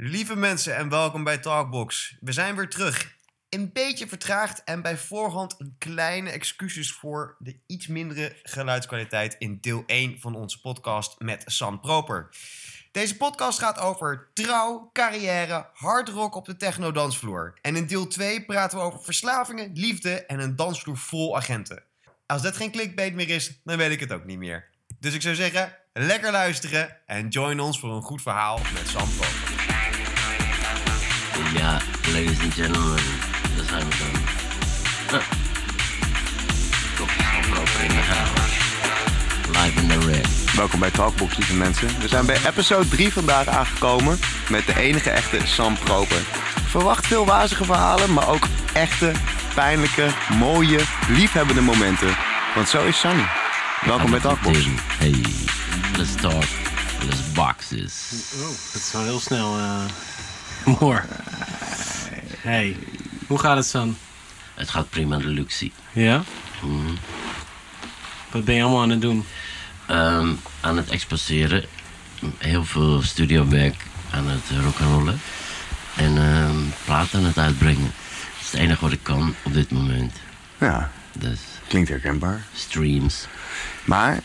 Lieve mensen en welkom bij Talkbox. We zijn weer terug. Een beetje vertraagd en bij voorhand een kleine excuses voor de iets mindere geluidskwaliteit in deel 1 van onze podcast met Sam Proper. Deze podcast gaat over trouw, carrière, hard rock op de techno-dansvloer. En in deel 2 praten we over verslavingen, liefde en een dansvloer vol agenten. Als dat geen clickbait meer is, dan weet ik het ook niet meer. Dus ik zou zeggen, lekker luisteren en join ons voor een goed verhaal met Sam Proper. Ja, ladies and gentlemen, daar zijn we dan. Huh. Proper in de house. Live in the red. Welkom bij Talkbox, lieve mensen. We zijn bij episode 3 vandaag aangekomen met de enige echte Sam Proper. Verwacht veel wazige verhalen, maar ook echte, pijnlijke, mooie, liefhebbende momenten. Want zo is Sunny. Welkom bij Talkbox. Hey, let's talk. Let's boxes. Oh, dat is wel heel snel. eh Moor. Hey, hoe gaat het, San? Het gaat prima de luxe. Ja? Mhm. Wat ben je allemaal aan het doen? Ehm, aan het exposeren. Heel veel studiowerk aan het rock'n'rollen. En ehm platen aan het uitbrengen. Dat is het enige wat ik kan op dit moment. Ja, Dus klinkt herkenbaar. streams. Maar,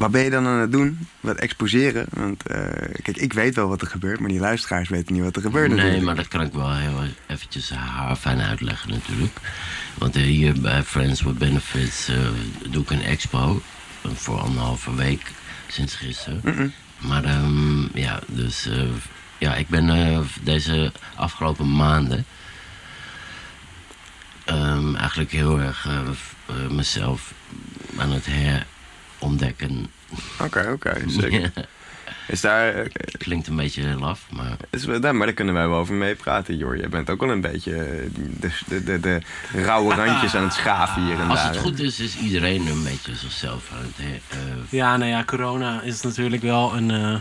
wat ben je dan aan het doen? Wat exposeren? Want, eh, kijk, ik weet wel wat er gebeurt, maar die luisteraars weten niet wat er gebeurt Nee, natuurlijk. maar dat kan ik wel heel eventjes haar fijn uitleggen natuurlijk. Want eh, hier bij Friends with Benefits eh, doe ik een expo. eh, Voor anderhalve week, sinds gisteren. Maar ehm, ja, dus eh, ja, ik ben eh, deze afgelopen maanden ehm, eigenlijk heel erg eh, eh, mezelf aan het herontdekken. Oké, oké. zeker. Ja, Is daar, eh, klinkt een beetje laf, maar is, wel- daar, maar daar kunnen wij wel over meepraten, joh. Je bent ook wel een beetje eh, de, de, de, de rauwe randjes aan het schaven hier en als daar. het hè? goed is, is iedereen een beetje zichzelf aan het he- eh, Ja, nou ja, corona is natuurlijk wel een, eh,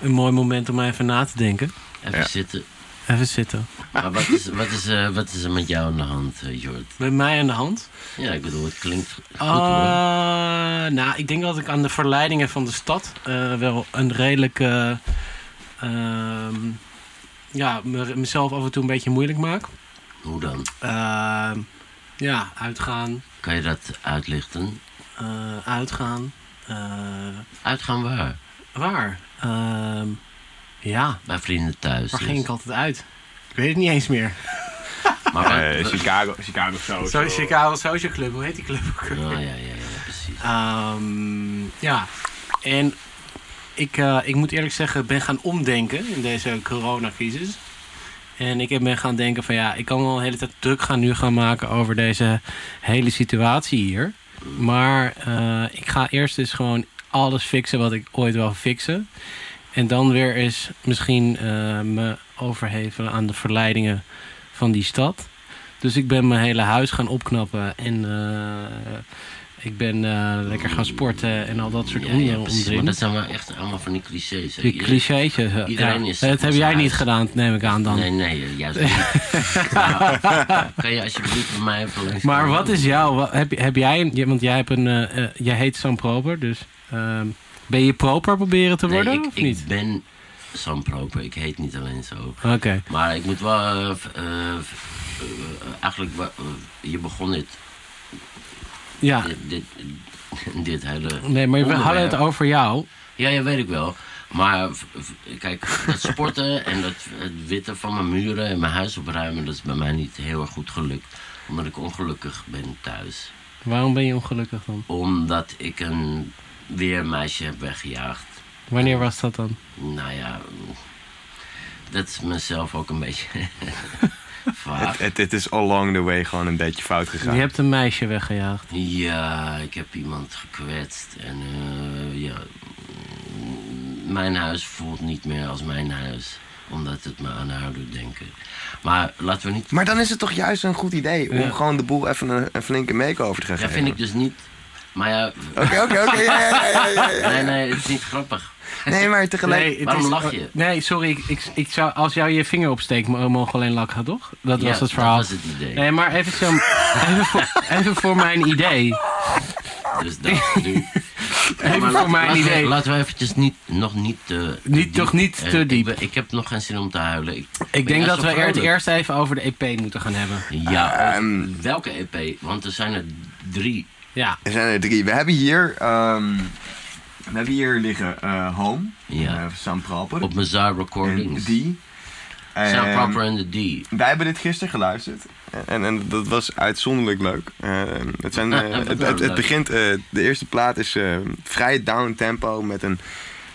een mooi moment om even na te denken. even Ja. zitten. Even zitten. Maar wat is, wat, is, eh, wat is er met jou aan de hand, eh, Jord? Met mij aan de hand? Ja, ik bedoel, het klinkt goed Ah, hoor. nou, ik denk dat ik aan de verleidingen van de stad eh, wel een redelijke... ehm, ja, me- mezelf af en toe een beetje moeilijk maak. Hoe dan? Ehm, ja, uitgaan. Kan je dat uitlichten? eh, uitgaan. eh, Uitgaan waar? waar? Ja, Bij vrienden thuis. waar dus. ging ik altijd uit? Ik weet het niet eens meer. Maar Eh, Chicago, Chicago. Zo, Chicago Social Club, hoe heet die club ook? Oh, ja, ja, ja, ja, precies. Ehm, ja, en ik, eh, ik moet eerlijk zeggen, ben gaan omdenken in deze coronacrisis. En ik heb ben gaan denken van ja, ik kan wel de hele tijd druk gaan nu gaan maken over deze hele situatie hier. Maar eh, ik ga eerst eens gewoon alles fixen wat ik ooit wil fixen. En dan weer eens misschien eh, me overhevelen aan de verleidingen van die stad. Dus ik ben mijn hele huis gaan opknappen en eh, ik ben eh, lekker gaan sporten en al dat soort ja, ja, precies. Maar dat zijn wel echt allemaal van die clichés. hè. Die clichétjes. iedereen Ja, is Dat heb jij niet gedaan, neem ik aan dan. Nee, nee, juist niet. Nou, kan je alsjeblieft voor mij even langs Maar wat is jouw... wat- heb, heb jij... Want jij, hebt een, jij heet Sam Proper, dus... ehm, ben je proper proberen te worden, nee, ik, of ik niet? ben Sam Proper. Ik heet niet alleen zo. Oké. Maar ik moet wel... eh, eh, eh, eigenlijk, je begon dit, Ja. dit, dit, dit hele... Nee, maar we hadden het over jou. Ja, ja, weet ik wel. Maar kijk, het sporten en het, het witten van mijn muren en mijn huis opruimen... dat is bij mij niet heel erg goed gelukt. Omdat ik ongelukkig ben thuis. Waarom ben je ongelukkig dan? Omdat ik een weer een meisje heb weggejaagd. Wanneer was dat dan? Nou ja, dat is mezelf ook een beetje vaak. Het, het is along the way gewoon een beetje fout gegaan. Je hebt een meisje weggejaagd. Ja, ik heb iemand gekwetst en eh, ja, mijn huis voelt niet meer als mijn huis, omdat het me aan haar doet denken. Maar laten we niet. Maar dan is het toch juist een goed idee om Ja. gewoon de boel even een, een flinke make-over te gaan Ja, geven. vind ik dus niet. Maar ja, Oké, oké, oké. nee, nee, het is niet grappig. Nee, maar tegelijk... Nee, Waarom is- lach je? Nee, sorry. Ik, ik, ik zou, als jou je vinger opsteekt, mo- mogen we alleen lachen, toch? Dat Ja, was het verhaal. Dat was het idee. Nee, maar even, zo, even, voor, even voor mijn idee. Dus dat nu. Even Maar voor mijn laten idee. Laten we eventjes niet, nog niet te, te Niet- toch niet Eh, te ik diep. Ik, heb nog geen zin om te huilen. Ik, denk dat we er het eerst even over de EP moeten gaan hebben. Ja, Ehm. welke EP? Want er zijn er drie. Ja. Er zijn er drie. We hebben hier, ehm, we hebben hier liggen eh, Home, Ja. eh, Sam Proper. Op Mazar en Recordings. die. Sam En Proper en de D. Wij hebben dit gisteren geluisterd. En, en dat was uitzonderlijk leuk. Eh, het, zijn, eh, het, het, het begint, de eerste plaat is vrij down tempo met een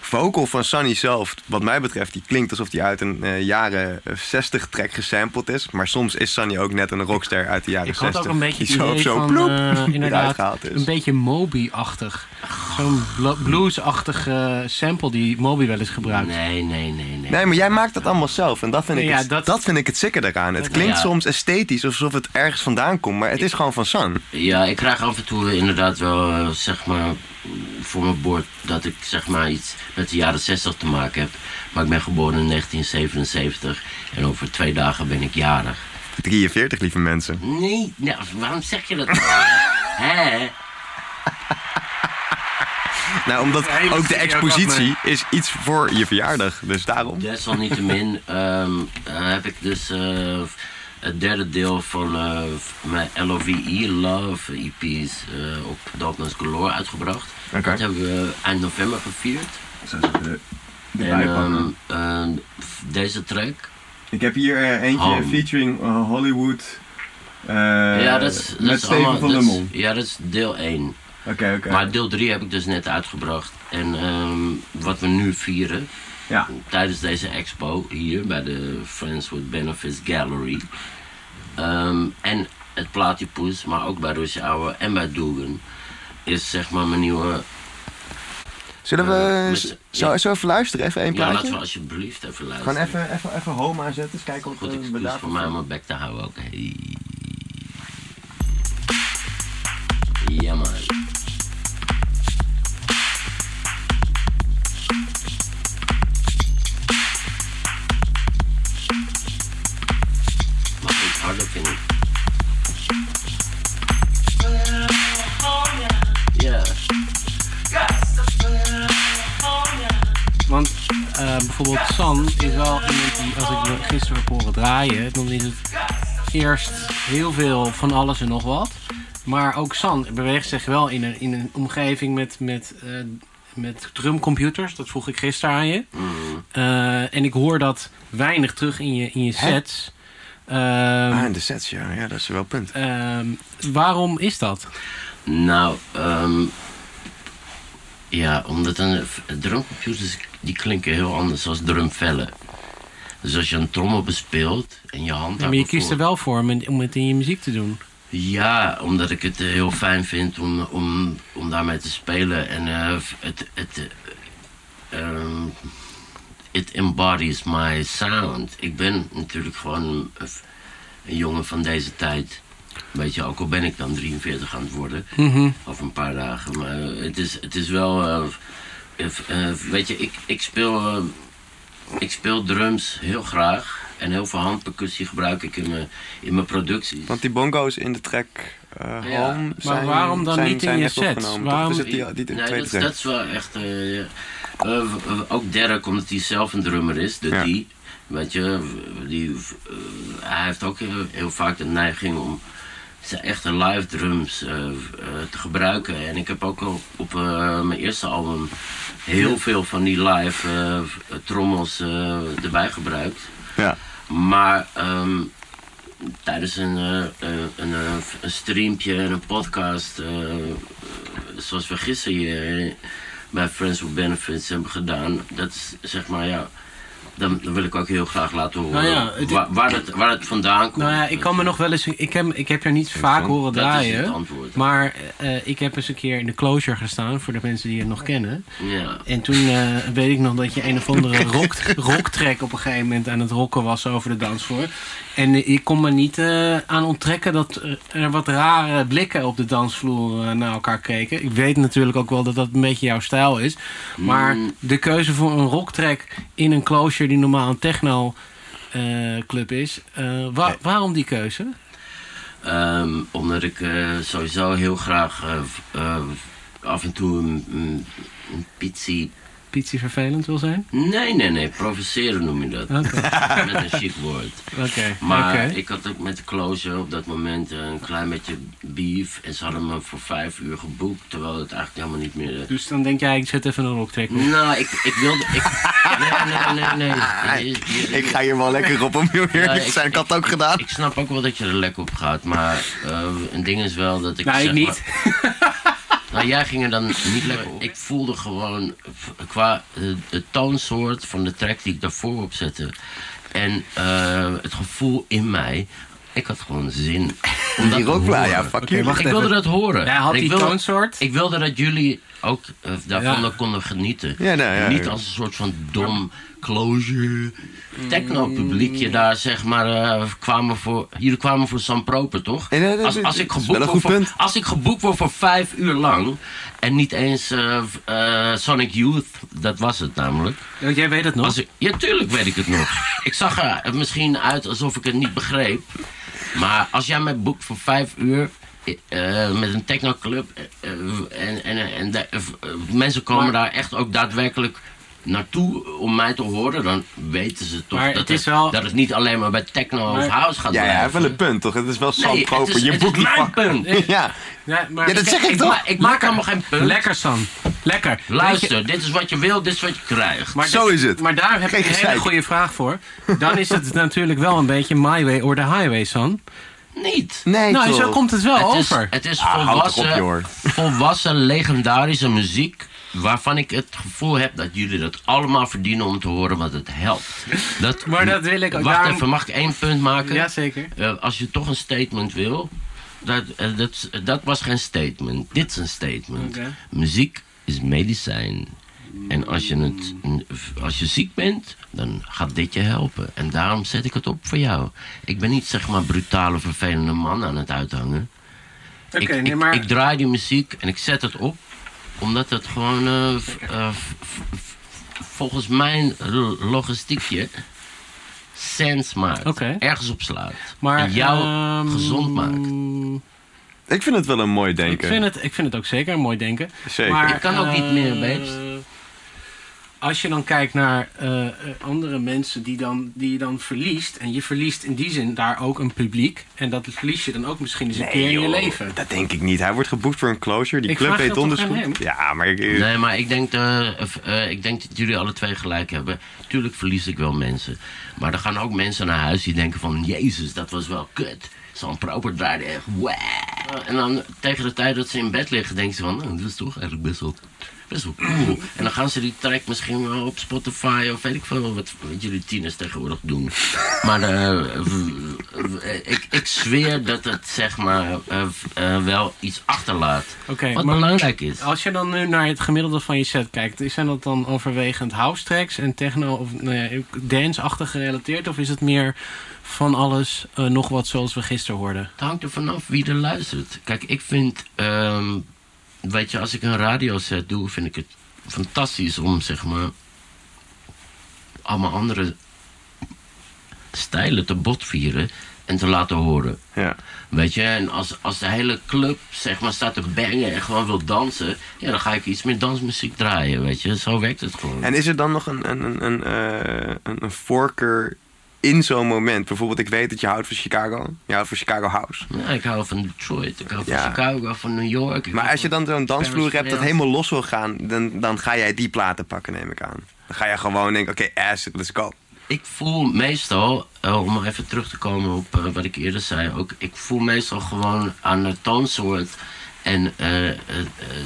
vocal van Sunny zelf. Wat mij betreft, die klinkt alsof die uit een eh, jaren 60 track gesampled is. Maar soms is Sunny ook net een rockster uit de jaren Ik 60. had ook een beetje die zo zo ploep, eh, eruit inderdaad, is. een beetje Moby-achtig. Zo'n bl- blues-achtige sample die Moby wel eens gebruikt. Nee, nee, nee, nee. Nee, maar jij maakt dat allemaal zelf. En dat vind ik, Ja, het, dat- dat... vind ik het sicker daaraan. Het klinkt Ja. soms esthetisch alsof het ergens vandaan komt. Maar het is gewoon van Sun. Ja, ik krijg af en toe inderdaad wel, eh, zeg maar, voor mijn bord dat ik zeg maar iets met de jaren 60 te maken heb. Maar ik ben geboren in 1977 en over twee dagen ben ik jarig. 43, lieve mensen. Nee, nou, waarom zeg je dat? nou? Nou, omdat ook de expositie is iets voor je verjaardag. Dus daarom. Desalniettemin ehm, eh, heb ik dus eh, het derde deel van eh, mijn LOVE, Love EP's, eh, op Darkness Galore uitgebracht. Dat hebben we eind november gevierd. En ehm, ehm, deze track, Ik heb hier eh, eentje Home. featuring Hollywood. eh, ja, dat is, dat met is Steven allemaal, van. Ja, dat is deel 1. Oké, oké. Maar deel 3 heb ik dus net uitgebracht. En ehm, wat we nu vieren, Ja. tijdens deze expo hier bij de Friends with Benefits Gallery. Ehm, en het Platypus, maar ook bij Rusje Auer en bij Dugan. Is zeg maar mijn nieuwe. Zullen we ja. zo, even luisteren? Even één Ja, laten we plaatje? alsjeblieft even luisteren. Gewoon even, even, even home aanzetten. Eens kijken of Goed we daar voor mij om mijn bek te houden ook. Hey. Ja man. Bijvoorbeeld San is wel iemand die, als ik me gisteren heb horen draaien, dan is het eerst heel veel van alles en nog wat. Maar ook San beweegt zich wel in een, in een omgeving met, met, eh, met drumcomputers. Dat vroeg ik gisteren aan je. Mm. Eh, en ik hoor dat weinig terug in je, in je sets. Ehm, Ah, in de sets, ja. Ja, dat is wel een punt. ehm, waarom is dat? Nou, ehm ja, omdat een drumcomputers die klinken heel anders als drumvellen. Dus als je een trommel bespeelt en je hand Ja, maar je kiest er wel voor om het, in je muziek te doen. Ja, omdat ik het eh, heel fijn vind om, om, om daarmee te spelen. En eh, het, het, eh, ehm, it embodies my sound. Ik ben natuurlijk gewoon een, een jongen van deze tijd. Weet je, ook al ben ik dan 43 aan het worden. Over een paar dagen. Maar het is, het is wel... weet je, ik, ik, speel, eh, ik speel drums heel graag. En heel veel handpercussie gebruik ik in mijn, in mijn producties. Want die bongo's in de track eh Ja, Home maar zijn, waarom dan zijn, niet in je opgenomen. Waarom- is het die, die, die nee, tweede dat, track? dat is wel echt. eh, ja. Eh, ook Derek, omdat hij zelf een drummer is, de Ja. die. Weet je, die, eh, hij heeft ook heel, heel vaak de neiging om zijn echte live drums eh, eh, te gebruiken. En ik heb ook al op eh, mijn eerste album heel veel van die live trommels erbij gebruikt. Ja. Maar ehm, tijdens een, een, eh, een streampje en een podcast, zoals we gisteren hier bij Friends with Benefits hebben gedaan, dat is zeg maar ja. Dan, dan wil ik ook heel graag laten horen Nou ja, het- waar, waar, het, waar het vandaan komt. Nou ja, ik kan me nog wel eens. Ik heb, ik heb er niet vaak horen Dat is het draaien. antwoord. Maar eh, ik heb eens een keer in de closure gestaan, voor de mensen die het nog kennen. Ja. En toen eh, weet ik nog dat je een of andere rock, rocktrack op een gegeven moment aan het rocken was over de dansvloer. En ik kon me niet eh, aan onttrekken dat er wat rare blikken op de dansvloer eh, naar elkaar keken. Ik weet natuurlijk ook wel dat dat een beetje jouw stijl is. Maar Mm. de keuze voor een rocktrack in een closure die normaal een techno eh, club is. wa- Nee. Waarom die keuze? Ehm, omdat ik sowieso heel graag af en toe een, een, een pizzie... Pietje vervelend wil zijn? Nee, nee, nee, provoceren noem je dat. Oké, Met een chic woord. oké. Maar ik had ook met Closure op dat moment een klein beetje beef. En ze hadden me voor vijf uur geboekt, terwijl het eigenlijk helemaal niet meer... Dus dan denk jij, ik zet even een rocktrack op. Nou, ik, ik wilde... Ik, nee, nee, nee, nee. Je- je- Ik ga hier wel lekker op om heel eerlijk te ik- zijn. Ik had het ook gedaan. Ik snap ook wel dat je er lekker op gaat, maar eh, een ding is wel dat ik. Nou, ik niet. Maar, nou, jij ging er dan niet lekker op. Ik voelde gewoon qua eh, de toonsoort van de track die ik daarvoor opzette en eh, het gevoel in mij. Ik had gewoon zin om dat Die horen. ja, fuck wacht Ik wilde dat horen. Jij had ik die wilde- toonsoort. Ik wilde dat jullie ook eh, daarvan Ja. konden genieten. Ja, nou, ja, Niet ja. als een soort van dom closure. Techno-publiekje daar, zeg maar, eh, kwamen voor... Jullie kwamen voor Sam Proper, toch? Nee, nee, als, als, is ik geboekt word goed voor, punt. als ik geboekt word voor vijf uur lang... en niet eens eh, eh, Sonic Youth, dat was het namelijk. Jij weet het nog? Als ik, ja, tuurlijk weet ik het nog. Ik zag er misschien uit alsof ik het niet begreep. Maar als jij mij boekt voor vijf uur... eh, met een technoclub eh, eh, en, en, en de- eh, mensen komen Maar- daar echt ook daadwerkelijk naartoe om mij te horen, dan weten ze toch dat, het is het, wel- dat het niet alleen maar bij techno of house gaat Ja, ja, wel een punt, toch? Het is wel Sam Nee, is, Je die mijn punt. Ja. Ja, maar Ja, dat zeg ik ik, toch? ma- ik maak helemaal geen punt. Lekker, San. Lekker. Je- Luister, dit is wat je wil, dit is wat je krijgt. Maar Zo is het. Maar daar heb Geen ik een hele goede vraag voor. Dan is het natuurlijk wel een beetje my way or the highway, San. Niet. Nee, nou, toch? zo komt het wel Het is, over. het is Ah, op, volwassen, volwassen, legendarische muziek. Waarvan ik het gevoel heb dat jullie dat allemaal verdienen om te horen wat het helpt. Dat, Maar dat wil ik ook. Wacht Daarom- even, mag ik één punt maken? Jazeker. Eh, als je toch een statement wil. Dat, eh, dat, dat was geen statement. Dit is een statement. Muziek is medicijn. En als je, het, als je ziek bent, dan gaat dit je helpen. En daarom zet ik het op voor jou. Ik ben niet zeg maar brutale, vervelende man aan het uithangen. Oké, ik, nee, ik- maar... ik draai die muziek en ik zet het op. Omdat het gewoon eh, eh, volgens mijn lo- logistiekje sens maakt. Ergens op slaat. maar en jou ehm, gezond maakt. Ik vind het wel een mooi Ik denken. vind, het, ik vind het ook zeker een mooi denken. Zeker. Maar, Ik kan ook niet meer, eh, babes. Als je dan kijkt naar eh, eh, andere mensen die, dan, die je dan verliest. En je verliest in die zin daar ook een publiek. En dat verlies je dan ook misschien eens een keer in je leven. Dat denk ik niet. Hij wordt geboekt voor een closure. Die Ik club goed. hem? Ja, maar ik, Nee, maar ik denk, eh, eh, ik denk dat jullie alle twee gelijk hebben. Tuurlijk verlies ik wel mensen. Maar er gaan ook mensen naar huis die denken van... Jezus, dat was wel kut. Zo'n proper draaide echt... Wow. En dan tegen de tijd dat ze in bed liggen... denken ze van... Nou, dat is toch eigenlijk best wel, best wel cool. En dan gaan ze die track misschien wel op Spotify... of weet ik veel wat, wat jullie tieners tegenwoordig doen. Maar eh, v- ik, ik zweer dat het zeg maar... eh, eh, wel iets achterlaat. Wat maar belangrijk is. Als je dan nu naar het gemiddelde van je set kijkt, zijn dat dan overwegend house tracks en techno of nou ja, dance-achtig gerelateerd? Of is het meer van alles eh, nog wat zoals we gisteren hoorden? Het hangt er vanaf wie er luistert. Kijk, ik vind, ehm, weet je, als ik een radioset doe, vind ik het fantastisch om zeg maar allemaal andere stijlen te botvieren en te laten horen. ja. Weet je, en als, als de hele club zeg maar staat te bangen en gewoon wil dansen, ja, dan ga ik iets meer dansmuziek draaien, weet je. Zo werkt het gewoon. En is er dan nog een, een, een, een, eh, een, een voorkeur in zo'n moment? Bijvoorbeeld, ik weet dat je houdt van Chicago. Je houdt van Chicago House. Ja, ik hou van Detroit, ik hou van Ja. Chicago, van New York. Maar als je dan zo'n dansvloer hebt dat helemaal los wil gaan... dan, dan ga jij die platen pakken, neem ik aan. Dan ga je gewoon denken, oké, acid, let's go. Ik voel meestal, eh, om even terug te komen op eh, wat ik eerder zei ook, ik voel meestal gewoon aan de toonsoort en eh,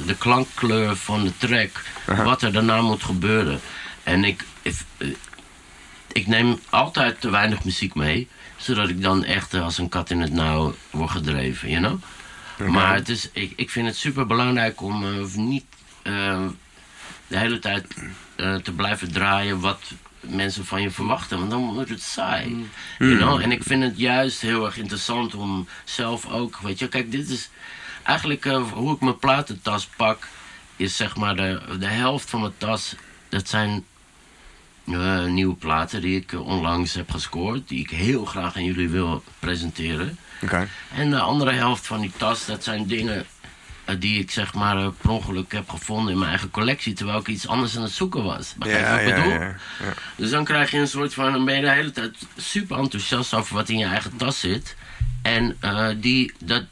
de klankkleur van de track wat er daarna moet gebeuren. En ik, if- ik neem altijd te weinig muziek mee, zodat ik dan echt als een kat in het nauw word gedreven, you know? Maar het is, ik, ik vind het super belangrijk om eh, niet eh, de hele tijd eh, te blijven draaien wat mensen van je verwachten, want dan wordt het saai. You know? En ik vind het juist heel erg interessant om zelf ook, weet je, kijk, dit is eigenlijk hoe ik mijn platentas pak, is zeg maar de, de helft van mijn tas, dat zijn nieuwe platen die ik eh, onlangs heb gescoord, die ik heel graag aan jullie wil presenteren. En de andere helft van die tas, dat zijn dingen eh, die ik zeg maar eh, per ongeluk heb gevonden in mijn eigen collectie, terwijl ik iets anders aan het zoeken was. Begrijp je Ja, wat ik ja, bedoel? ja, ja. Dus dan krijg je een soort van, dan ben je de hele tijd super enthousiast over wat in je eigen tas zit. En die, dat,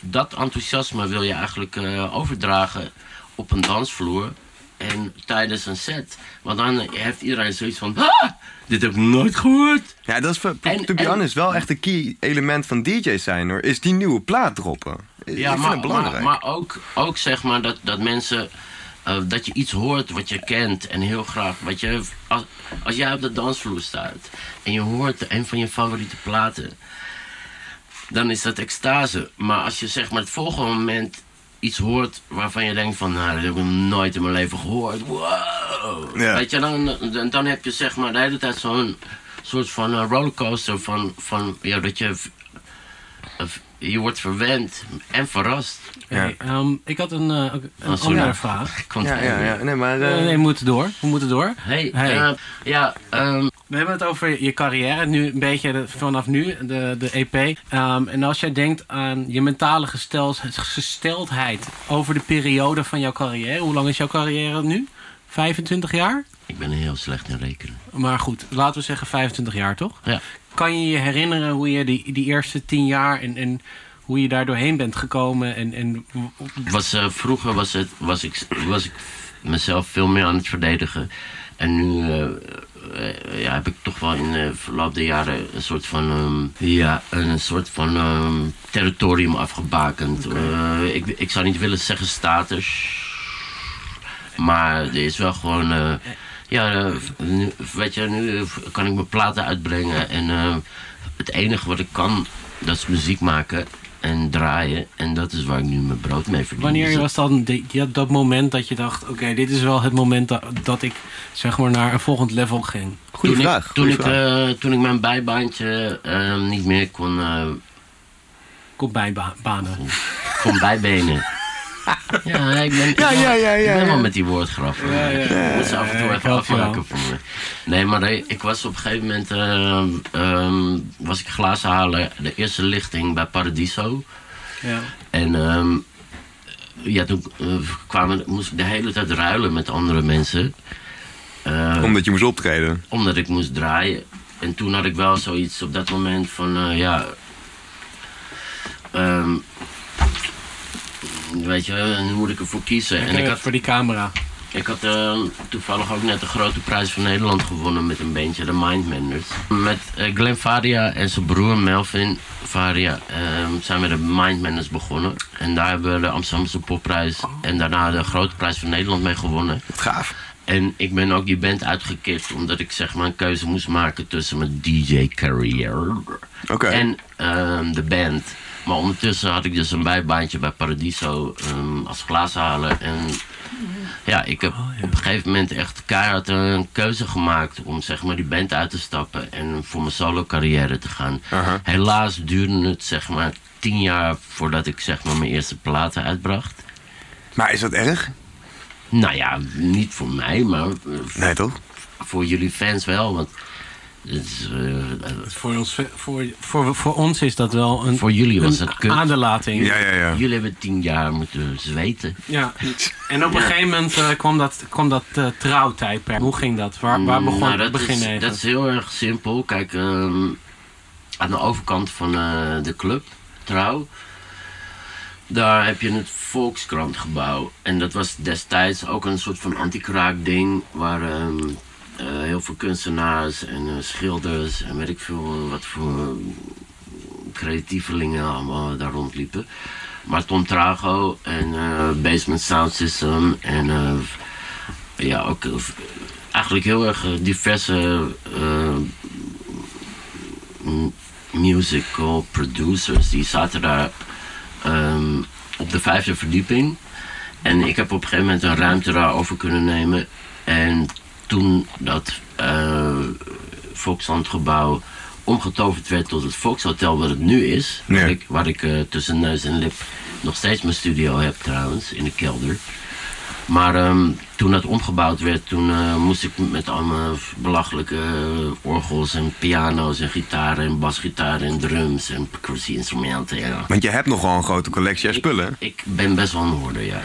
dat enthousiasme wil je eigenlijk overdragen op een dansvloer en tijdens een set. Want dan heeft iedereen zoiets van, ah, dit heb ik nooit gehoord. Ja, dat is, voor- En- to be en- honest, wel echt een key element van DJ's zijn hoor. Is die nieuwe plaat droppen. ik Ja, vind maar, het belangrijk. maar, maar ook, ook zeg maar dat, dat mensen. eh, dat je iets hoort wat je kent en heel graag. Wat je, als, als jij op de dansvloer staat en je hoort een van je favoriete platen, dan is dat extase. Maar als je zeg maar het volgende moment iets hoort waarvan je denkt van, nou, dat heb ik nooit in mijn leven gehoord. Wow! Ja. Weet je, dan, dan, dan heb je zeg maar de hele tijd zo'n soort van eh, rollercoaster van, van ja, dat je eh, je wordt verwend en verrast. Ja. Hey, ehm, ik had een, eh, een Oh, andere vraag. Ja, ja, ja. Nee, maar... eh, nee, we moeten door. We moeten door. Hey, Hey. eh, ja, ehm, We hebben het over je carrière, nu een beetje de- vanaf nu, de, de EP. Ehm, en als jij denkt aan je mentale gestel, gesteldheid over de periode van jouw carrière. Hoe lang is jouw carrière nu? 25 jaar? ik ben heel slecht in rekenen. Maar goed, laten we zeggen 25 jaar toch? Ja. Kan je je herinneren hoe je die, die eerste 10 jaar en, en hoe je daar doorheen bent gekomen? En, en Was, eh, vroeger was, het, was, ik, was ik mezelf veel meer aan het verdedigen. En nu eh, eh, ja, heb ik toch wel in de verloop der jaren een soort van, ehm, ja, een soort van ehm, territorium afgebakend. Ik, ik zou niet willen zeggen status. Maar er is wel gewoon. Ja, eh, nu, weet je, nu eh, kan ik mijn platen uitbrengen. En eh, het enige wat ik kan, dat is muziek maken en draaien. En dat is waar ik nu mijn brood mee verdien. wanneer Dus was dan ja, dat moment dat je dacht: oké, dit is wel het moment dat, dat ik zeg maar naar een volgend level ging? Goeie toen vraag. Ik, toen, goeie ik, vraag. eh, toen ik mijn bijbaantje niet meer kon, eh, Kom bij ba- banen. kon bijbenen. Ja, ik ben, Ja, ja, ja, ik ja, ben wel ja. met die woordgrappen. Ja, ja, ja. Ik moet ze af en toe even afmaken voor me. Nee, maar ik was op een gegeven moment... ehm, ehm, was ik glazen halen, de eerste lichting bij Paradiso. Ja. En ehm, ja, toen eh, kwamen, moest ik de hele tijd ruilen met andere mensen. Eh, Omdat je moest optreden. omdat ik moest draaien. En toen had ik wel zoiets op dat moment van, eh, ja... ehm, weet je, nu moet ik ervoor kiezen. En ik Eh, had, voor die camera. ik had ehm, toevallig ook net de grote prijs van Nederland gewonnen met een beentje, de Mindmenders. Met eh, Glenn Varia en zijn broer Melvin Varia ehm, zijn we de Mindmenders begonnen. En daar hebben we de Amsterdamse popprijs en daarna de grote prijs van Nederland mee gewonnen. Gaaf. En ik ben ook die band uitgekikt omdat ik zeg maar een keuze moest maken tussen mijn DJ-carrière Oké. en ehm, de band. Maar ondertussen had ik dus een bijbaantje bij Paradiso ehm, als glazenhaler. En ja, ik heb op een gegeven moment echt keihard een keuze gemaakt om zeg maar die band uit te stappen en voor mijn solo carrière te gaan. Helaas duurde het zeg maar tien jaar voordat ik zeg maar mijn eerste platen uitbracht. Maar is dat erg? Nou ja, niet voor mij, maar eh, Nee, toch? voor jullie fans wel. Want Voor ons, voor, voor, voor ons is dat wel een, voor jullie was een het kut. aderlating. Ja, ja, ja. Jullie hebben tien jaar moeten zweten. Ja. En op een Ja. gegeven moment eh, kwam dat, kwam dat eh, trouwtijdperk. Hoe ging dat? Waar, waar begon Nou, het dat begin is? Dat is heel erg simpel. Kijk, ehm, aan de overkant van eh, de club, Trouw... Daar heb je het Volkskrantgebouw. En dat was destijds ook een soort van anti-kraak ding... waar ehm, eh, heel veel kunstenaars en eh, schilders... en weet ik veel wat voor eh, creatievelingen allemaal daar rondliepen. Maar Tom Trago en eh, Basement Sound System en... eh, ja, ook eh, eigenlijk heel erg eh, diverse eh, musical producers. Die zaten daar ehm, op de vijfde verdieping. En ik heb op een gegeven moment een ruimte daarover kunnen nemen. En toen dat uh, Volkslandgebouw omgetoverd werd tot het Volkshotel wat het nu is. Ja. Waar ik, waar ik eh, tussen neus en lip nog steeds mijn studio heb trouwens, in de kelder. Maar ehm, toen dat omgebouwd werd, toen eh, moest ik met allemaal belachelijke eh, orgels en piano's en gitaren en basgitaren en drums en percussie-instrumenten. Ja. Want je hebt nogal een grote collectie aan spullen. Ik ben best wel een hoorder, ja.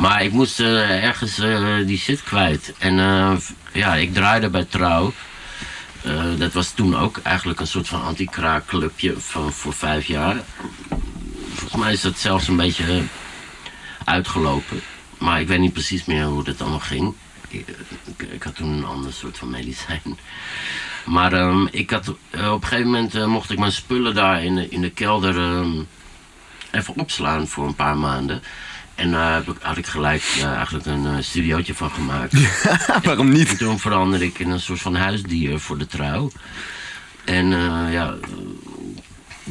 Maar ik moest eh, ergens die shit kwijt. En ja, ik draaide bij Trouw. Dat was toen ook eigenlijk een soort van anti-kraakclubje van voor vijf jaar. Volgens mij is dat zelfs een beetje uitgelopen. Maar ik weet niet precies meer hoe dat allemaal ging. Ik, ik, ik had toen een ander soort van medicijn. Maar ehm, ik had, eh, op een gegeven moment eh, mocht ik mijn spullen daar in de, in de kelder ehm, even opslaan voor een paar maanden. En daar heb ik, had ik gelijk eh, eigenlijk een studiootje van gemaakt. Waarom En niet? toen veranderde ik in een soort van huisdier voor de trouw. En ja,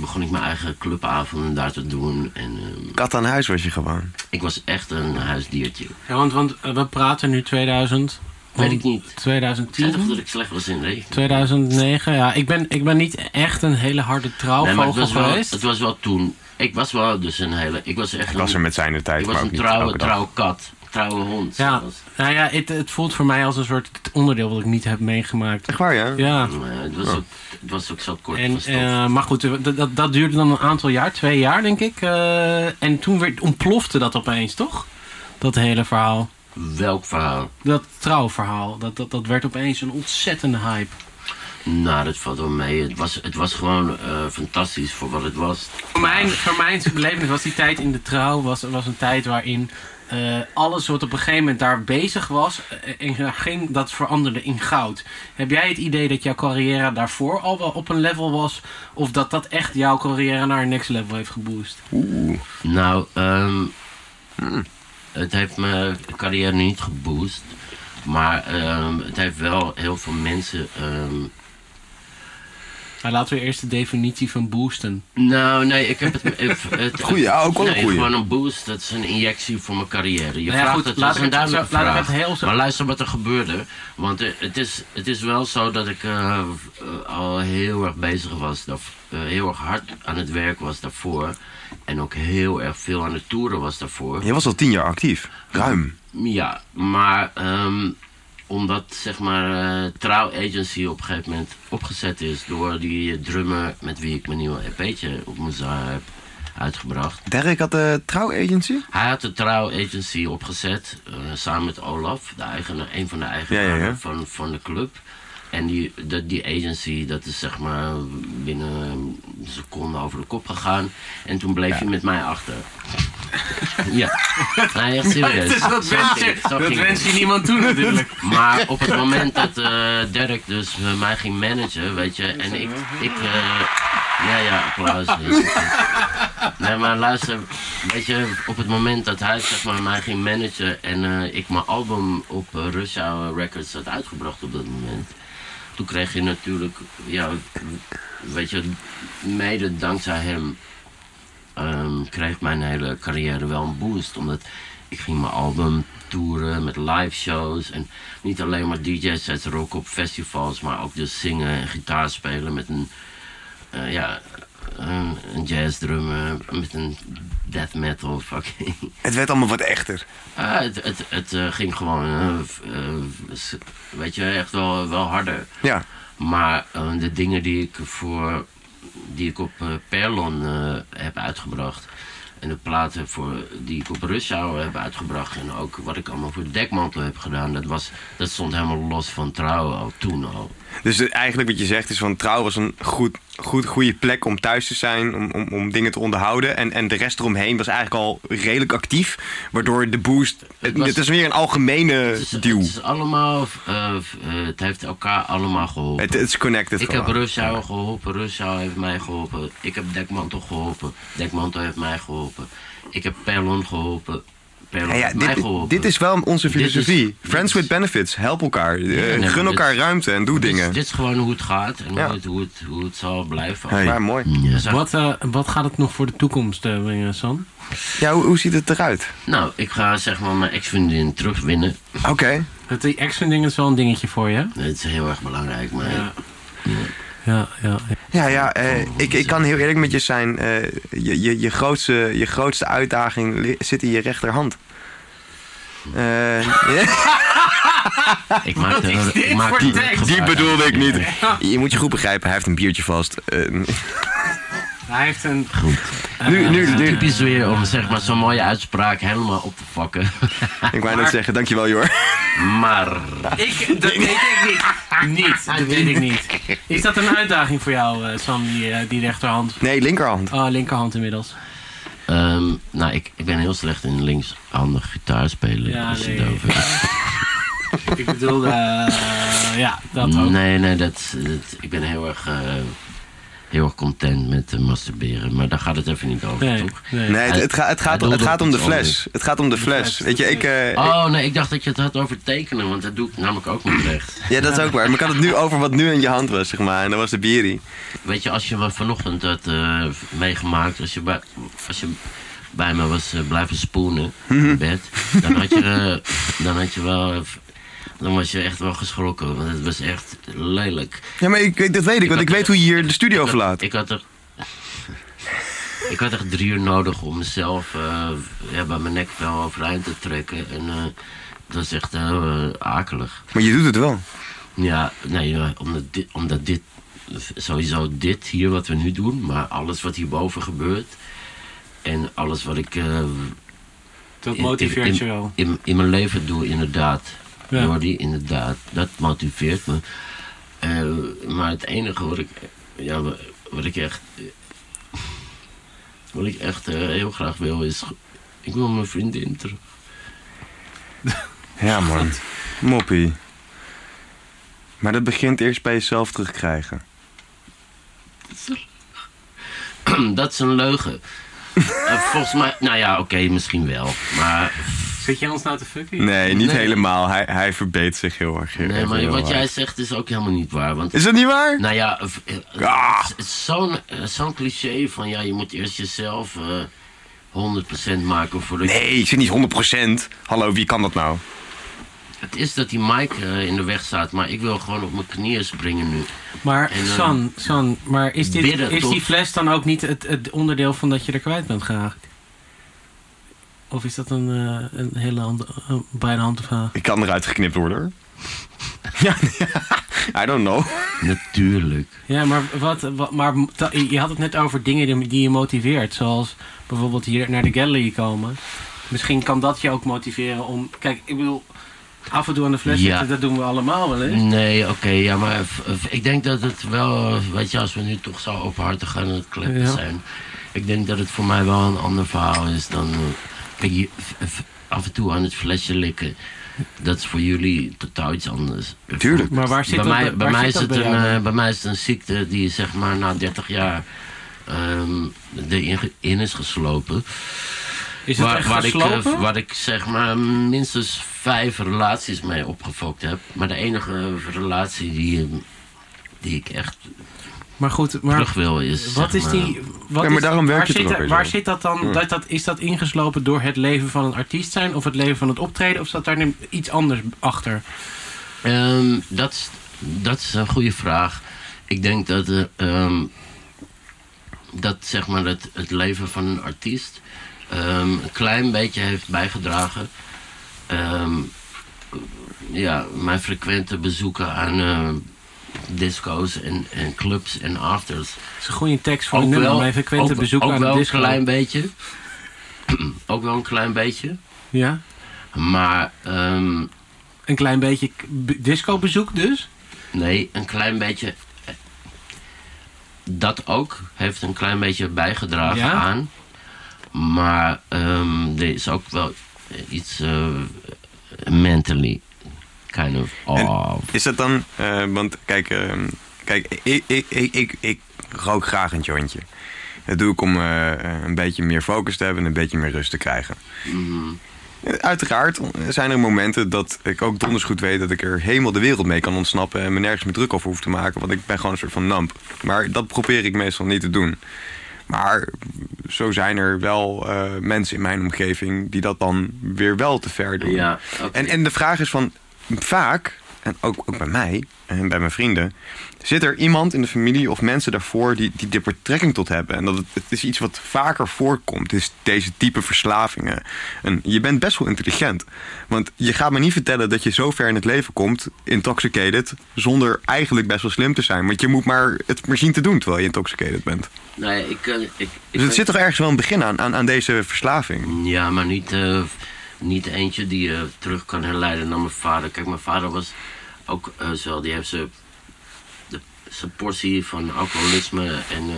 begon ik mijn eigen clubavonden daar te doen. En eh, Kat aan huis was je gewoon. ik was echt een huisdiertje. Ja, want, want eh, we praten nu 2000. Weet ik niet. Ik zei toch 2010? dat ik slecht was in rekenen? 2009, ja. Ik ben, ik ben niet echt een hele harde Nee, maar het trouwvogel was, wel, geweest. het was wel toen. Ik was wel dus een hele. Ik was echt Ik was er een, met zijn tijd, ik was maar een trouwe, dag. Trouwe hond. Ja, nou ja, het, het voelt voor mij als een soort onderdeel wat ik niet heb meegemaakt. Echt waar, ja? Ja. Maar het, was ook, het was ook zo kort En, eh, maar goed, dat, dat, dat duurde dan een aantal jaar, twee jaar denk ik. eh, en toen werd, ontplofte dat opeens, toch? Dat hele verhaal. Welk verhaal? Dat trouwverhaal. Dat, dat, dat werd opeens een ontzettende hype. Nou, dat valt wel mee. Het was, het was gewoon eh, fantastisch voor wat het was. Voor mijn, voor mijn belevenis was die tijd in de trouw was, was een tijd waarin eh, alles wat op een gegeven moment daar bezig was, eh, en daar ging, dat veranderde in goud. Heb jij het idee dat jouw carrière daarvoor al wel op een level was? Of dat dat echt jouw carrière naar een next level heeft geboost? Oeh. Nou, ehm, het heeft mijn carrière niet geboost. Maar ehm, het heeft wel heel veel mensen. ehm, Nou, laten we eerst de definitie van boosten. nou, nee, ik heb het. het, het Goeie, ja, ook wel een nee, goeie. gewoon een boost. Dat is een injectie voor mijn carrière. Je Nou ja, vraagt goed, het, laat dat is een duidelijke laat het heel zo- Maar luister wat er gebeurde. Want eh, het, is, het is wel zo dat ik eh, eh, al heel erg bezig was. Dat, heel erg hard aan het werk was daarvoor. En ook heel erg veel aan het toeren was daarvoor. Je was al tien jaar actief. Ruim. Ja, maar ehm, omdat zeg maar eh Trouw Agency op een gegeven moment opgezet is door die drummer met wie ik mijn nieuwe EP'tje op mijn zaal heb uitgebracht. Derek had de trouwagency? Hij had de Trouw Agency opgezet eh, samen met Olaf, de eigenaar, een van de eigenaren Ja, ja, ja. Van, van de club. En die, de, die agency, dat is zeg maar binnen een seconde over de kop gegaan. En toen bleef hij met mij achter. ja, nee, echt serieus. Dus dat wens je, dat wens je niemand toe natuurlijk. Maar op het moment dat eh Dirk dus eh, mij ging managen, weet je, en ik, ik eh, ja, ja, applaus. Nee, maar luister, weet je, op het moment dat hij zeg maar mij ging managen en ik mijn album op uh, Rush Hour Records had uitgebracht op dat moment, toen kreeg je natuurlijk, ja, weet je, mede dankzij hem ehm, kreeg mijn hele carrière wel een boost. Omdat ik ging mijn album toeren met live shows. En niet alleen maar DJ-sets rocken op festivals, maar ook dus zingen en gitaar spelen met een, eh, ja, een, een jazzdrummer, met een death metal fucking. Het werd allemaal wat echter. Het het, het eh, ging gewoon, eh, weet je, echt wel, wel harder. Ja. Maar de dingen die ik voor die ik op eh, Perlon eh, heb uitgebracht. En de platen voor, die ik op Rush Hour heb uitgebracht. En ook wat ik allemaal voor Dekmantel heb gedaan. Dat, was, dat stond helemaal los van trouw al toen al. Dus eigenlijk wat je zegt is van trouw was een goed, goed, goede plek om thuis te zijn, om, om, om dingen te onderhouden. En, en de rest eromheen was eigenlijk al redelijk actief. Waardoor de boost. Het, was- het is weer een algemene duw. het is allemaal, eh, eh, het heeft elkaar allemaal geholpen. Het, is connected Ik heb gewoon. Rush Hour geholpen, Rush Hour heeft mij geholpen. Ik heb Dekmantel geholpen, Dekmantel heeft mij geholpen. Ik heb Perlon geholpen, Ja, dit, dit is wel onze is- filosofie. Friends with benefits. Help elkaar. Eh, nee, gun dit- elkaar ruimte en doe Dit dingen. Dit is gewoon hoe het gaat en Ja. hoe, het, hoe, het, hoe het zal blijven. Hey. Maar mooi. Ja, zo- Wat, eh, wat gaat het nog voor de toekomst eh, brengen, San? Ja, hoe, hoe ziet het eruit? Nou, ik ga zeg maar mijn ex-vriendin terugwinnen. Oké. Het die extra-ding is wel een dingetje voor je. Dat is heel erg belangrijk, maar... Ja. Ja, ja. Ja, ja eh, ik, ik kan heel eerlijk met je zijn. eh, je, je, je, grootste, je grootste uitdaging zit in je rechterhand. Eh, ja, Ik maak Wat is dit ik maak voor tekst? gebruik die van. bedoelde ik niet. Je moet je goed begrijpen, hij heeft een biertje vast. Eh, Hij heeft een... Goed. nu, nu, Het is nu. typisch weer om zeg maar, zo'n mooie uitspraak helemaal op te vakken. Ik wou net zeggen, dankjewel Jor. maar Ik, dat weet ik niet. Niet, dat weet ik niet. Is dat een uitdaging voor jou, eh, Sam, die, eh, die rechterhand? Nee, linkerhand. Oh, linkerhand inmiddels. ehm, nou, ik, ik ben heel slecht in linkshandig gitaar spelen. Ja, als je nee. het over- Ik bedoel, eh, ja, dat ook. Nee, nee, dat, dat- ik ben heel erg, eh, heel erg content met masturberen. Maar daar gaat het even niet over, Nee, toch? nee. Nee, het, het, gaat- het, gaat, Hij het gaat om de fles. Het gaat om de fles. Weet je, ik... eh, Oh, nee, ik dacht dat je het had over tekenen, want dat doe ik namelijk ook met recht. Ja, dat is ook waar. Maar ik had het nu over wat nu in je hand was, zeg maar. En dat was de bierie. Weet je, als je wat vanochtend had eh, meegemaakt, als je, bij, als je bij me was eh, blijven spoenen in bed, dan had je, dan had je wel, dan was je echt wel geschrokken, want het was echt lelijk. Ja, maar ik, weet- dat weet ik, want ik weet hoe je hier de studio verlaat. Ik had er, ik had echt drie uur nodig om mezelf eh, ja, bij mijn nekvel overeind te trekken en eh, dat was echt heel eh, akelig. Maar je doet het wel. Ja, nee, omdat, dit, omdat dit, sowieso dit hier wat we nu doen, maar alles wat hierboven gebeurt en alles wat ik eh, Dat in- motiveert in, je wel. In, in mijn leven doe, inderdaad. Ja. Jordi, inderdaad, dat motiveert me. Eh, maar het enige wat ik, ja, wa- wat ik echt, wat ik echt eh, heel graag wil is, ik wil mijn vriendin terug. Ja, man. Moppie. Maar dat begint eerst bij jezelf terugkrijgen. dat is een leugen. Eh, volgens mij, nou ja, oké, misschien wel. Maar Zit jij ons nou te fucken? Nee, niet Nee. helemaal. Hij, hij verbeet zich heel erg. Nee, maar heel wat hard. jij zegt is ook helemaal niet waar. Want, Is dat niet waar? nou ja, eh, Ah. het is zo'n eh, zo'n cliché van ja, je moet eerst jezelf eh 100% maken voordat je... Nee, ik zit niet 100%. Hallo, wie kan dat nou? Het is dat die mic in de weg staat, maar ik wil gewoon op mijn knieën springen nu. Maar En, San, San, maar is, dit, is die fles dan ook niet het, het onderdeel van dat je er kwijt bent geraakt? Of is dat een, eh, een hele hand, een bijna hand vraag? Ik kan eruit geknipt worden. ja, I don't know. Natuurlijk. Ja, maar, wat, wat, maar je had het net over dingen die, die je motiveert. Zoals bijvoorbeeld hier naar de gallery komen. Misschien kan dat je ook motiveren om... Kijk, ik bedoel, af en toe aan de fles Ja. zitten, dat doen we allemaal wel eens. Nee, oké, ja, maar ik denk dat het wel, weet je, als we nu toch zo openhartig aan het kleppen Ja. zijn. Ik denk dat het voor mij wel een ander verhaal is dan, je, af en toe aan het flesje likken. Dat is voor jullie totaal iets anders. Tuurlijk. Maar waar zit bij dat mij, bij- waar mij zit is dat het bij een, eh, bij mij is het een ziekte die zeg maar na 30 jaar ehm erin in is geslopen. Is het echt waar, ik, eh, waar ik zeg maar minstens vijf relaties mee opgefokt heb. Maar de enige relatie die, die ik echt maar goed, maar terug wil is. wat is die... Wat Ja, maar daarom werkt waar zit, Waar zo? zit dat dan? Dat, dat, is dat ingeslopen door het leven van een artiest zijn? Of het leven van het optreden? Of zat daar iets anders achter? Ehm, dat, is, dat is een goede vraag. Ik denk dat, eh, ehm, dat zeg maar het, het leven van een artiest ehm, een klein beetje heeft bijgedragen. Ehm, ja, mijn frequente bezoeken aan eh, disco's en, en clubs en afters. Dat is een goede tekst voor een nummer. Mijn frequente ook, bezoek ook aan wel een disco. klein beetje. ook wel een klein beetje. Ja? Maar ehm, Een klein beetje k- b- discobezoek dus? Nee, een klein beetje. eh, Dat ook heeft een klein beetje bijgedragen Ja? aan. Maar ehm, er is ook wel iets eh, mentally kind of off. Is dat dan... eh, want kijk, ehm, kijk ik, ik, ik, ik, ik rook graag een jointje. Dat doe ik om eh, een beetje meer focus te hebben en een beetje meer rust te krijgen. Mhm. Uiteraard zijn er momenten dat ik ook donders goed weet dat ik er helemaal de wereld mee kan ontsnappen en me nergens meer druk over hoef te maken, want ik ben gewoon een soort van namp. Maar dat probeer ik meestal niet te doen. Maar zo zijn er wel eh, mensen in mijn omgeving die dat dan weer wel te ver doen. Ja. En, en de vraag is van, vaak en ook, ook bij mij en bij mijn vrienden, zit er iemand in de familie of mensen daarvoor die, die er betrekking tot hebben. En dat het, het is iets wat vaker voorkomt, is deze type verslavingen. En je bent best wel intelligent. Want je gaat me niet vertellen dat je zo ver in het leven komt, intoxicated, zonder eigenlijk best wel slim te zijn. Want je moet maar het maar zien te doen terwijl je intoxicated bent. Nee, ik... eh, ik, ik Dus het zit toch ergens wel een begin aan, aan, aan deze verslaving? Ja, maar niet, eh, niet eentje die je terug kan herleiden naar mijn vader. Kijk, mijn vader was ook eh, zo, die heeft zijn de- zijn portie van alcoholisme en, eh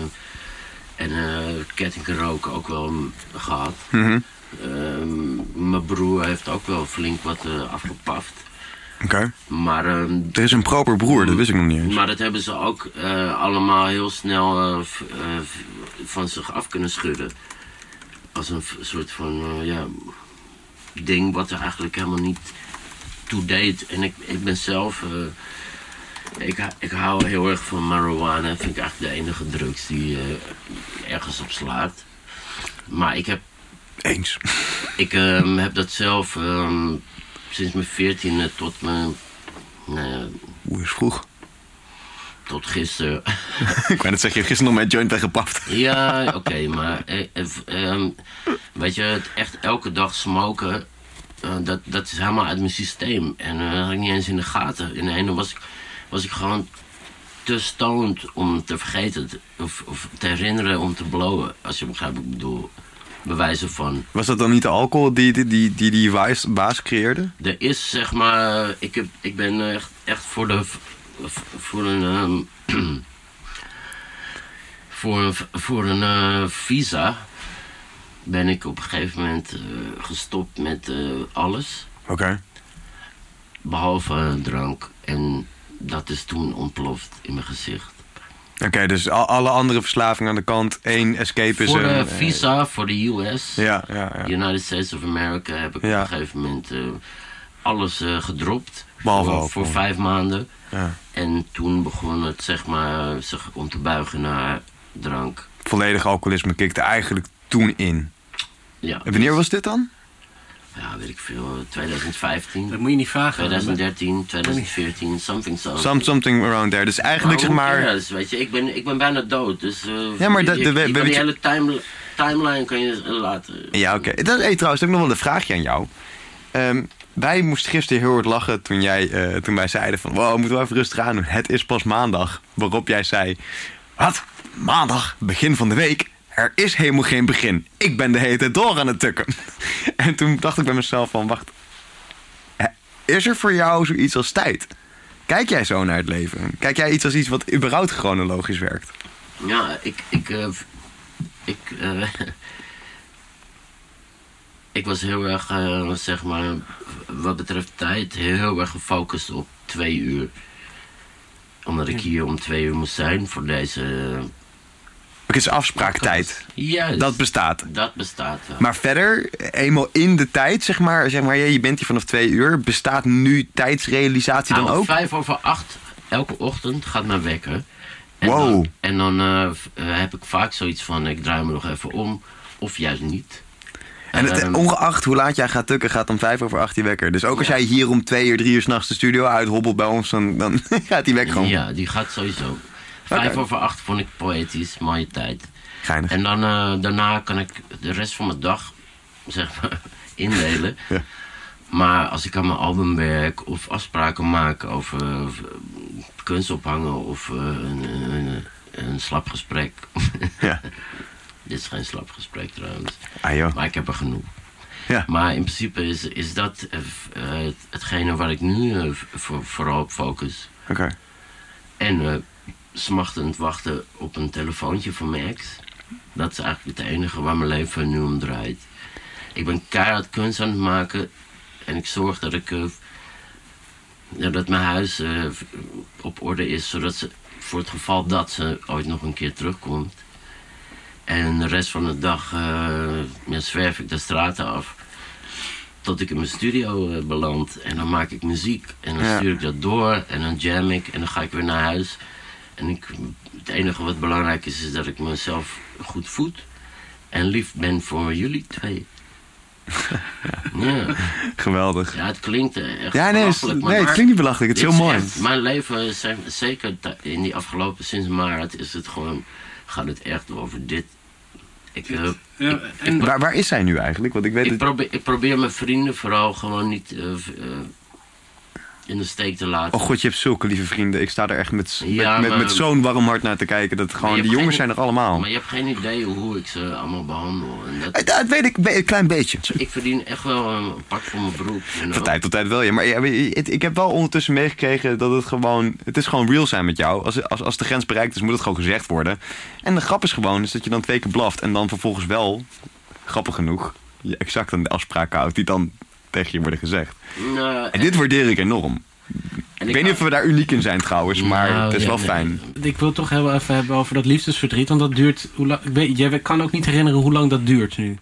en eh kettingroken ook wel mm, gehad. Mhm. Ehm, mijn broer heeft ook wel flink wat eh, afgepaft. Oké. Maar, ehm, Er is een proper broer, dat wist ik nog niet eens. maar dat hebben ze ook eh, allemaal heel snel eh, eh, van zich af kunnen schudden. Als een soort van eh, ja, ding wat er eigenlijk helemaal niet toe deed. En ik, ik ben zelf. eh, ik, ik hou heel erg van marijuana. Vind ik eigenlijk de enige drugs die eh, ergens op slaat. Maar ik heb Eens. ik ehm, heb dat zelf ehm, sinds mijn veertiende tot mijn. ja, Oeh, is vroeg. Tot gisteren. ik wou net zeggen, je hebt gisteren nog mijn joint weggepapt. Ja, oké, maar eh, eh, ehm, weet je, het echt elke dag smoken, eh, dat, dat is helemaal uit mijn systeem. En eh, dat had ik niet eens in de gaten. In de ene was ik, was ik gewoon te stoned om te vergeten te- of, of te herinneren om te blowen. Als je begrijpt wat ik bedoel. Bewijzen van. Was dat dan niet de alcohol die die, die, die, die baas creëerde? Er is zeg maar, ik, heb, ik ben echt, echt voor de, voor een, ehm, voor een, voor een eh, visa ben ik op een gegeven moment eh, gestopt met eh, alles, Oké. behalve eh, drank. En dat is toen ontploft in mijn gezicht. Oké, dus al- alle andere verslavingen aan de kant. één escapism. voor de eh, visa, voor de US, Ja, ja, ja. United States of America, heb ik Ja. op een gegeven moment alles eh, gedropt. Behalve voor, voor vijf maanden. ja. En toen begon het zeg maar zich om te buigen naar drank. Volledig alcoholisme kikte eigenlijk toen in. Ja, En wanneer was dit dan? Ja, weet ik veel. 2015, Dat moet je niet vragen. 2013, 2014, something so. Some, something around there. Dus eigenlijk zeg maar... Ja, dus, weet je, ik ben, ik ben bijna dood. Dus eh, Ja, maar dat- je, de- we- die je- hele time, timeline kan je laten. Ja, oké. Dat hey, trouwens, heb ik nog wel een vraagje aan jou. Ehm, wij moesten gisteren heel hard lachen toen, jij, eh, toen wij zeiden van... Wow, moeten we even rustig aan doen. Het is pas maandag. Waarop jij zei... Wat? Maandag? Begin van de week? Er is helemaal geen begin. Ik ben de hele tijd door aan het tukken. En toen dacht ik bij mezelf van... Wacht. Is er voor jou zoiets als tijd? Kijk jij zo naar het leven? Kijk jij iets als iets wat überhaupt chronologisch werkt? Ja, ik. Ik. eh, ik, eh, ik was heel erg, eh, zeg maar, wat betreft tijd, heel erg gefocust op twee uur. Omdat ik hier om twee uur moest zijn voor deze. Het is afspraaktijd. Juist. Dat bestaat. dat bestaat wel. Maar verder, eenmaal in de tijd, zeg maar, zeg maar, je bent hier vanaf twee uur, bestaat nu tijdsrealisatie dan Nou, ook? Vijf over acht, elke ochtend gaat mijn wekker. En Wow. Dan, en dan eh, eh, heb ik vaak zoiets van, ik draai me nog even om. Of juist niet. En het, ongeacht hoe laat jij gaat tukken, gaat om vijf over acht die wekker. Dus ook als Ja. jij hier om twee uur, drie uur s'nachts de studio uithobbelt bij ons, dan, dan gaat die wekker gewoon. Ja, die gaat sowieso. Vijf over acht vond ik poëtisch, mooie tijd. Geinig. En dan eh, daarna kan ik de rest van mijn dag, zeg maar, indelen. Ja. Maar als ik aan mijn album werk of afspraken maak over eh, kunst ophangen of eh, een, een, een slap gesprek. Ja. Dit is geen slap gesprek trouwens. Ah joh. Maar ik heb er genoeg. Ja. Maar in principe is, is dat eh, eh, hetgene waar ik nu eh, voor, vooral op focus. Oké. En eh, smachtend wachten op een telefoontje van mijn ex. Dat is eigenlijk het enige waar mijn leven nu om draait. Ik ben keihard kunst aan het maken. En ik zorg dat ik... ja, dat mijn huis op orde is. Zodat ze, voor het geval dat ze ooit nog een keer terugkomt. En de rest van de dag eh, ja, zwerf ik de straten af. Tot ik in mijn studio eh, beland. En dan maak ik muziek. En dan Ja. stuur ik dat door. En dan jam ik. En dan ga ik weer naar huis. En ik, het enige wat belangrijk is, is dat ik mezelf goed voed. En lief ben voor jullie twee. Ja, Geweldig. ja het klinkt eh, echt Ja, nee, belachelijk, maar nee, het klinkt niet belachelijk. Het is heel mooi. echt- mijn leven, zijn, zeker in die afgelopen, sinds maart, is het gewoon, gaat het echt over dit. Ik, eh, Ja, en Waar, waar is zij nu eigenlijk? Want ik weet ik, probeer, ik probeer mijn vrienden vooral gewoon niet eh, eh, in de steek te laten. Oh god, je hebt zulke lieve vrienden. Ik sta er echt met, met, Ja, met, zo'n warm hart naar te kijken. Dat gewoon, die jongens zijn er allemaal. Maar je hebt geen idee hoe ik ze allemaal behandel. En dat, Eh, Dat weet ik een klein beetje. ik verdien echt wel een pak voor mijn broek. you know? Van tijd tot tijd wel, ja. Maar ja, ik heb wel ondertussen meegekregen dat het gewoon... Het is gewoon real zijn met jou. Als, als, als de grens bereikt is, moet het gewoon gezegd worden. En de grap is gewoon is dat je dan twee keer blaft... en dan vervolgens wel, grappig genoeg... je exact aan de afspraken houdt die dan tegen je worden gezegd. Nou, En dit waardeer ik enorm. en Ik weet niet of we daar uniek in zijn trouwens, maar Nou, het is ja, wel nee. fijn. ik wil toch heel even hebben over dat liefdesverdriet. Want dat duurt. Hoe lang, ik weet, jij kan ook niet herinneren hoe lang dat duurt nu.